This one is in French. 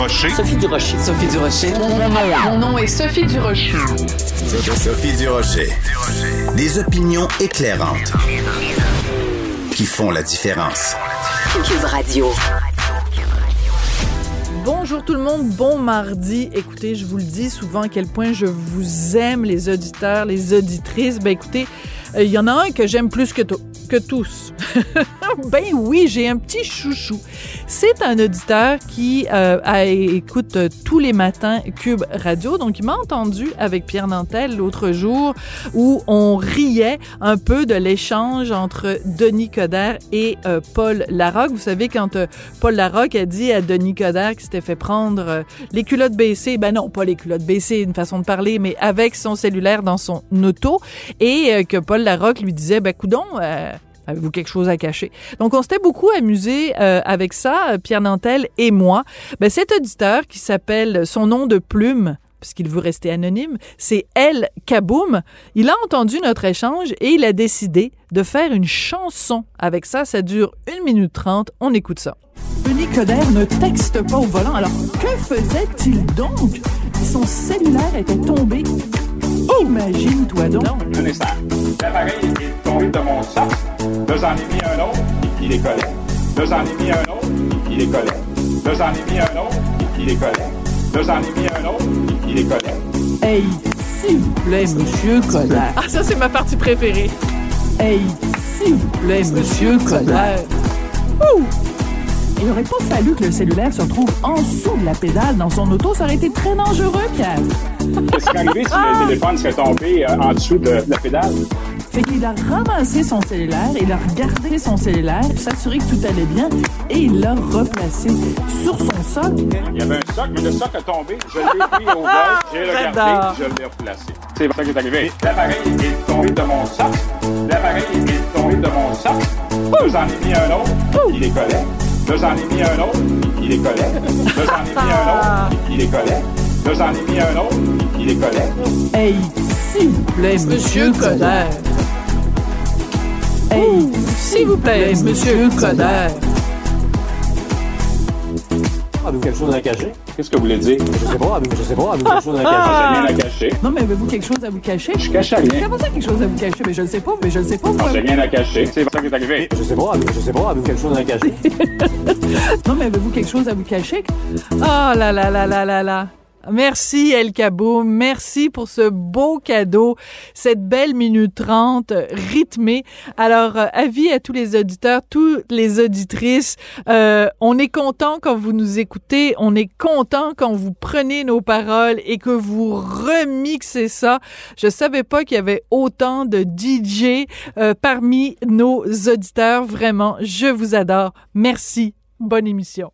Durocher. Sophie Durocher. Sophie Durocher. Mon nom est Sophie Durocher. Sophie Durocher. Des opinions éclairantes qui font la différence. Cube Radio. Bonjour tout le monde, bon mardi. Écoutez, je vous le dis souvent à quel point je vous aime, les auditeurs, les auditrices. Ben écoutez, il y en a un que j'aime plus que, que tous. ben oui, j'ai un petit chouchou. C'est un auditeur qui euh, écoute tous les matins Cube Radio. Donc, il m'a entendu avec Pierre Nantel l'autre jour où on riait un peu de l'échange entre Denis Coderre et euh, Paul Larocque. Vous savez, quand euh, Paul Larocque a dit à Denis Coderre qu'il s'était fait prendre euh, les culottes baissées, ben non, pas les culottes baissées, une façon de parler, mais avec son cellulaire dans son auto, et euh, que Paul Larocque lui disait, ben coudon, euh, Avez-vous quelque chose à cacher? Donc, on s'était beaucoup amusé euh, avec ça, Pierre Nantel et moi. Ben, cet auditeur qui s'appelle son nom de plume, puisqu'il veut rester anonyme, c'est El Kaboum. Il a entendu notre échange et il a décidé de faire une chanson avec ça. Ça dure 1 minute 30. On écoute ça. Denis ne texte pas au volant. Alors, que faisait-il donc? Son cellulaire était tombé. Imagine-toi donc. Un instant. L'appareil est tombé de mon sac. Là, j'en ai mis un autre, il est collé. Là, j'en ai mis un autre, il est collé. Là, j'en ai mis un autre, il est collé. Là, j'en ai mis un autre, il est collé. Hey, s'il vous plaît, monsieur Coderre. Ah, ça, c'est ma partie préférée. Hey, s'il vous plaît, monsieur Coderre. Ouh! Il n'aurait pas fallu que le cellulaire se trouve en dessous de la pédale dans son auto. Ça aurait été très dangereux, Pierre. Qu'est-ce qui est arrivé si le téléphone serait tombé euh, en dessous de la pédale? Fait qu'il a ramassé son cellulaire, il a regardé son cellulaire, s'assuré que tout allait bien et il l'a replacé sur son socle. Il y avait un socle, mais le socle a tombé. Je l'ai pris au vol, j'ai regardé, je l'ai replacé. C'est ça qui est arrivé. L'appareil est tombé de mon socle. L'appareil est tombé de mon socle. J'en ai mis un autre, il est collé. Là, j'en ai mis un autre, il est collé. Là, j'en ai mis un autre, il est collé. Là, j'en ai mis un autre, il est collé. Hey, s'il vous plaît, monsieur Coderre. Hey, S'il vous plaît, monsieur Coderre. Avez-vous quelque chose à cacher? Qu'est-ce que vous voulez dire? Je sais pas, avez-vous- je sais pas, avez-vous quelque chose à J'ai cacher? rien à cacher. Non, mais avez-vous quelque chose à vous cacher? Je cache rien. Comment ça, quelque chose à vous cacher? Mais je ne sais pas, mais je ne sais pas. Non, j'ai rien à cacher. C'est ça qui est arrivé. Je sais pas, avez-vous- je sais pas, avez-vous quelque chose à cacher? Non, mais avez-vous quelque chose à vous cacher? Oh là là là là là là. Merci El Kaboum, merci pour ce beau cadeau, cette belle minute 30 euh, rythmée. Alors, euh, avis à tous les auditeurs, toutes les auditrices, euh, on est content quand vous nous écoutez, on est content quand vous prenez nos paroles et que vous remixez ça. Je savais pas qu'il y avait autant de DJ euh, parmi nos auditeurs, vraiment, je vous adore. Merci, bonne émission.